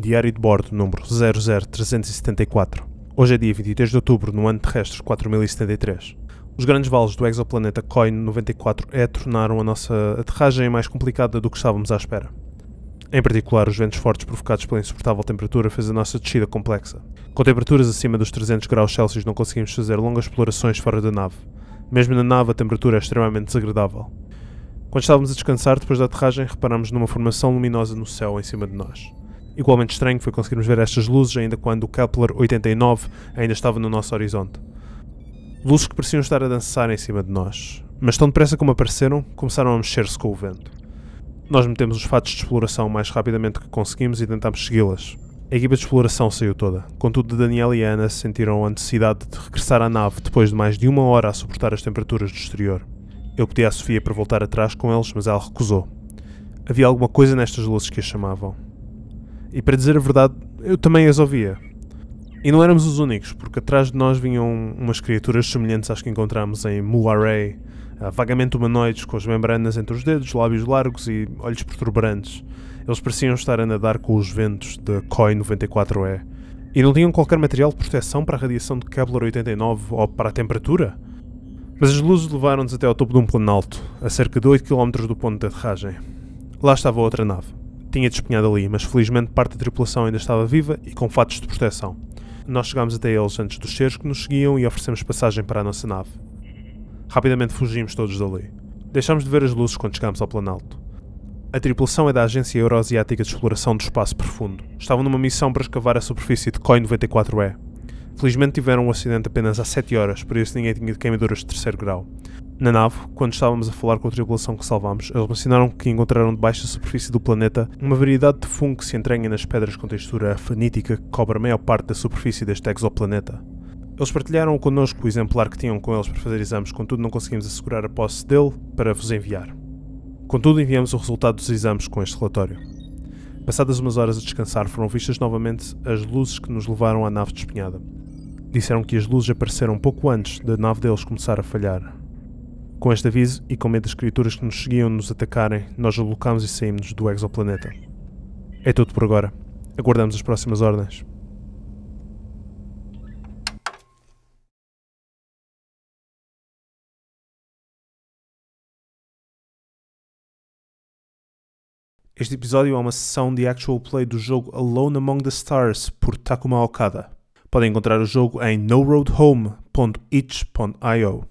Diário de Bordo número 00374. Hoje é dia 23 de outubro, no ano terrestre 4073. Os grandes vales do exoplaneta COIN 94E tornaram a nossa aterragem mais complicada do que estávamos à espera. Em particular, os ventos fortes provocados pela insuportável temperatura fez a nossa descida complexa. Com temperaturas acima dos 300 graus Celsius não conseguimos fazer longas explorações fora da nave. Mesmo na nave a temperatura é extremamente desagradável. Quando estávamos a descansar depois da aterragem, reparamos numa formação luminosa no céu em cima de nós. Igualmente estranho foi conseguirmos ver estas luzes ainda quando o Kepler 89 ainda estava no nosso horizonte. Luzes que pareciam estar a dançar em cima de nós, mas tão depressa como apareceram, começaram a mexer-se com o vento. Nós metemos os fatos de exploração mais rapidamente que conseguimos e tentámos segui-las. A equipa de exploração saiu toda, contudo Daniel e Ana sentiram a necessidade de regressar à nave depois de mais de uma hora a suportar as temperaturas do exterior. Eu pedi à Sofia para voltar atrás com eles, mas ela recusou. Havia alguma coisa nestas luzes que a chamavam. E para dizer a verdade, eu também as ouvia. E não éramos os únicos, porque atrás de nós vinham umas criaturas semelhantes às que encontramos em Muarray, vagamente humanoides, com as membranas entre os dedos, lábios largos e olhos perturbantes. Eles pareciam estar a nadar com os ventos da COI 94E. E não tinham qualquer material de proteção para a radiação de Kepler 89 ou para a temperatura. Mas as luzes levaram-nos até ao topo de um planalto, a cerca de 8 km do ponto de aterragem. Lá estava outra nave. Tinha despenhado ali, mas felizmente parte da tripulação ainda estava viva e com fatos de proteção. Nós chegámos até eles antes dos seres que nos seguiam e oferecemos passagem para a nossa nave. Rapidamente fugimos todos dali. Deixámos de ver as luzes quando chegámos ao planalto. A tripulação é da Agência Euroasiática de Exploração do Espaço Profundo. Estavam numa missão para escavar a superfície de COI 94E, Felizmente tiveram um acidente apenas há 7 horas, por isso ninguém tinha queimaduras de terceiro grau. Na nave, quando estávamos a falar com a tripulação que salvámos, eles mencionaram que encontraram debaixo da superfície do planeta uma variedade de fungo que se entranha nas pedras com textura fanítica que cobre a maior parte da superfície deste exoplaneta. Eles partilharam connosco o exemplar que tinham com eles para fazer exames, contudo não conseguimos assegurar a posse dele para vos enviar. Contudo, enviamos o resultado dos exames com este relatório. Passadas umas horas a descansar, foram vistas novamente as luzes que nos levaram à nave despenhada. Disseram que as luzes apareceram pouco antes da nave deles começar a falhar. Com este aviso e com medo das criaturas que nos seguiam nos atacarem, nós alocámos e saímos do exoplaneta. É tudo por agora. Aguardamos as próximas ordens. Este episódio é uma sessão de actual play do jogo Alone Among the Stars por Takuma Okada. Podem encontrar o jogo em noroadhome.itch.io.